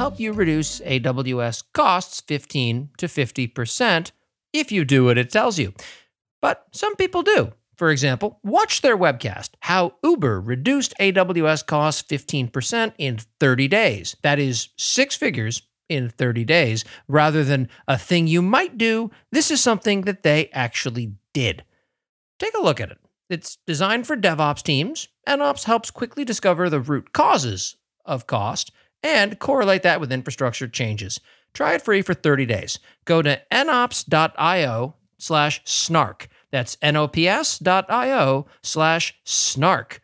help you reduce AWS costs 15 to 50% if you do what it tells you. But some people do. For example, watch their webcast, How Uber Reduced AWS Costs 15% in 30 Days. That is six figures in 30 days rather than a thing you might do. This is something that they actually did. Take a look at it. It's designed for DevOps teams. NOps helps quickly discover the root causes of cost and correlate that with infrastructure changes. Try it free for 30 days. Go to nops.io slash snark. That's nops.io slash snark.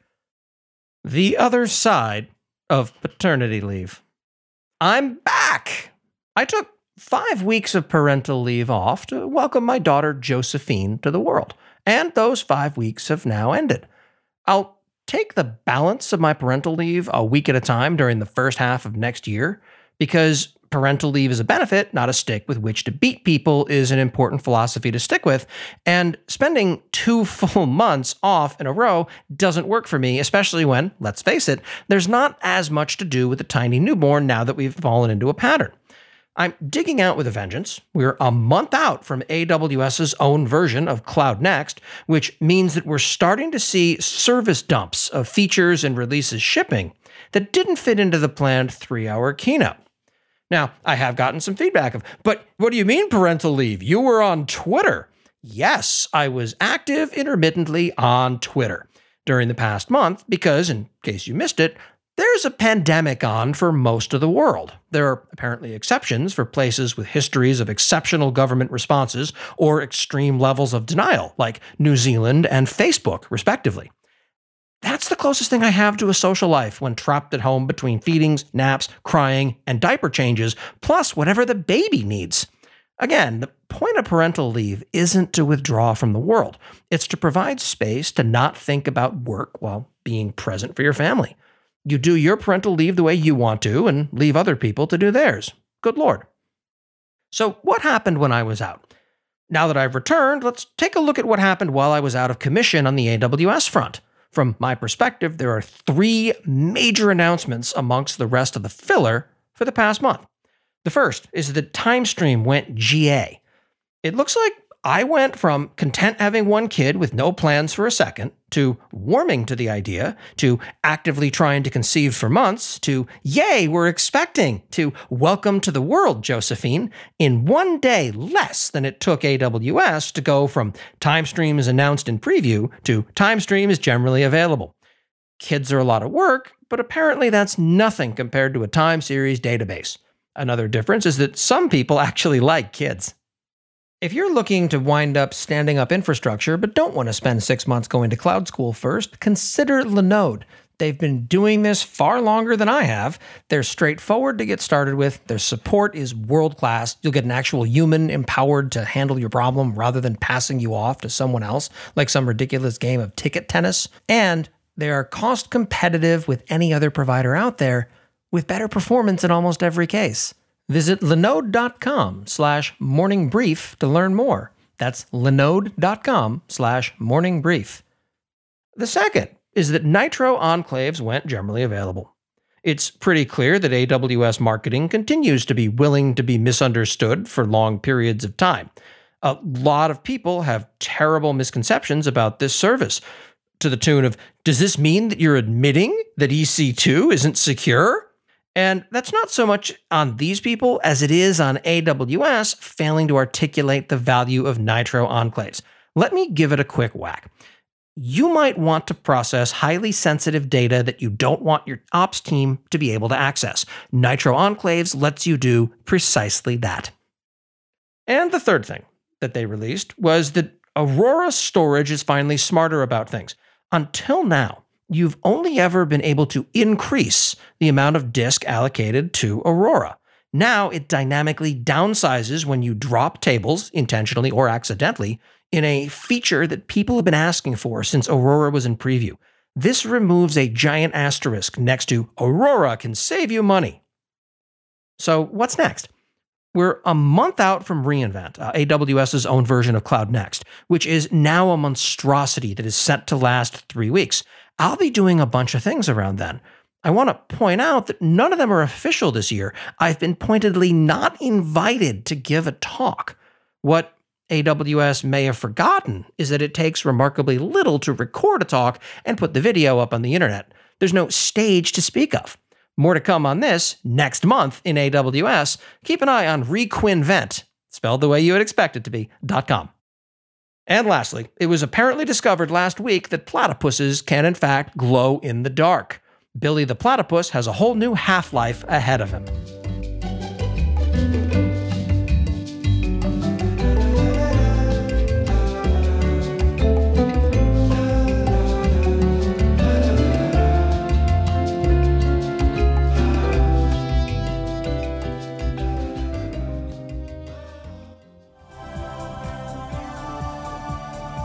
The other side of paternity leave. I'm back. I took five weeks of parental leave off to welcome my daughter Josephine to the world, and those five weeks have now ended. I'll take the balance of my parental leave a week at a time during the first half of next year because parental leave is a benefit, not a stick with which to beat people, is an important philosophy to stick with. And spending two full months off in a row doesn't work for me, especially when, let's face it, there's not as much to do with a tiny newborn now that we've fallen into a pattern. I'm digging out with a vengeance. We're a month out from AWS's own version of Cloud Next, which means that we're starting to see service dumps of features and releases shipping that didn't fit into the planned three hour keynote. Now, I have gotten some feedback of, but what do you mean parental leave? You were on Twitter. Yes, I was active intermittently on Twitter during the past month because, in case you missed it, there's a pandemic on for most of the world. There are apparently exceptions for places with histories of exceptional government responses or extreme levels of denial, like New Zealand and Facebook, respectively. That's the closest thing I have to a social life when trapped at home between feedings, naps, crying, and diaper changes, plus whatever the baby needs. Again, the point of parental leave isn't to withdraw from the world, it's to provide space to not think about work while being present for your family. You do your parental leave the way you want to and leave other people to do theirs. Good Lord. So, what happened when I was out? Now that I've returned, let's take a look at what happened while I was out of commission on the AWS front. From my perspective, there are three major announcements amongst the rest of the filler for the past month. The first is that TimeStream went GA. It looks like I went from content having one kid with no plans for a second, to warming to the idea, to actively trying to conceive for months, to yay, we're expecting, to welcome to the world, Josephine, in one day less than it took AWS to go from TimeStream is announced in preview to TimeStream is generally available. Kids are a lot of work, but apparently that's nothing compared to a time series database. Another difference is that some people actually like kids. If you're looking to wind up standing up infrastructure but don't want to spend six months going to cloud school first, consider Linode. They've been doing this far longer than I have. They're straightforward to get started with. Their support is world class. You'll get an actual human empowered to handle your problem rather than passing you off to someone else like some ridiculous game of ticket tennis. And they are cost competitive with any other provider out there with better performance in almost every case. Visit linode.com slash morningbrief to learn more. That's linode.com slash morningbrief. The second is that Nitro Enclaves went generally available. It's pretty clear that AWS marketing continues to be willing to be misunderstood for long periods of time. A lot of people have terrible misconceptions about this service to the tune of Does this mean that you're admitting that EC2 isn't secure? And that's not so much on these people as it is on AWS failing to articulate the value of Nitro enclaves. Let me give it a quick whack. You might want to process highly sensitive data that you don't want your ops team to be able to access. Nitro Enclaves lets you do precisely that. And the third thing that they released was that Aurora Storage is finally smarter about things. Until now, you've only ever been able to increase the amount of disk allocated to Aurora. Now it dynamically downsizes when you drop tables, intentionally or accidentally, in a feature that people have been asking for since Aurora was in preview. This removes a giant asterisk next to Aurora can save you money. So, what's next? We're a month out from reInvent, uh, AWS's own version of Cloud Next, which is now a monstrosity that is set to last three weeks. I'll be doing a bunch of things around then. I want to point out that none of them are official this year. I've been pointedly not invited to give a talk. What AWS may have forgotten is that it takes remarkably little to record a talk and put the video up on the internet. There's no stage to speak of. More to come on this next month in AWS. Keep an eye on requinvent, spelled the way you would expect it to be, .com. And lastly, it was apparently discovered last week that platypuses can in fact glow in the dark. Billy the platypus has a whole new half life ahead of him.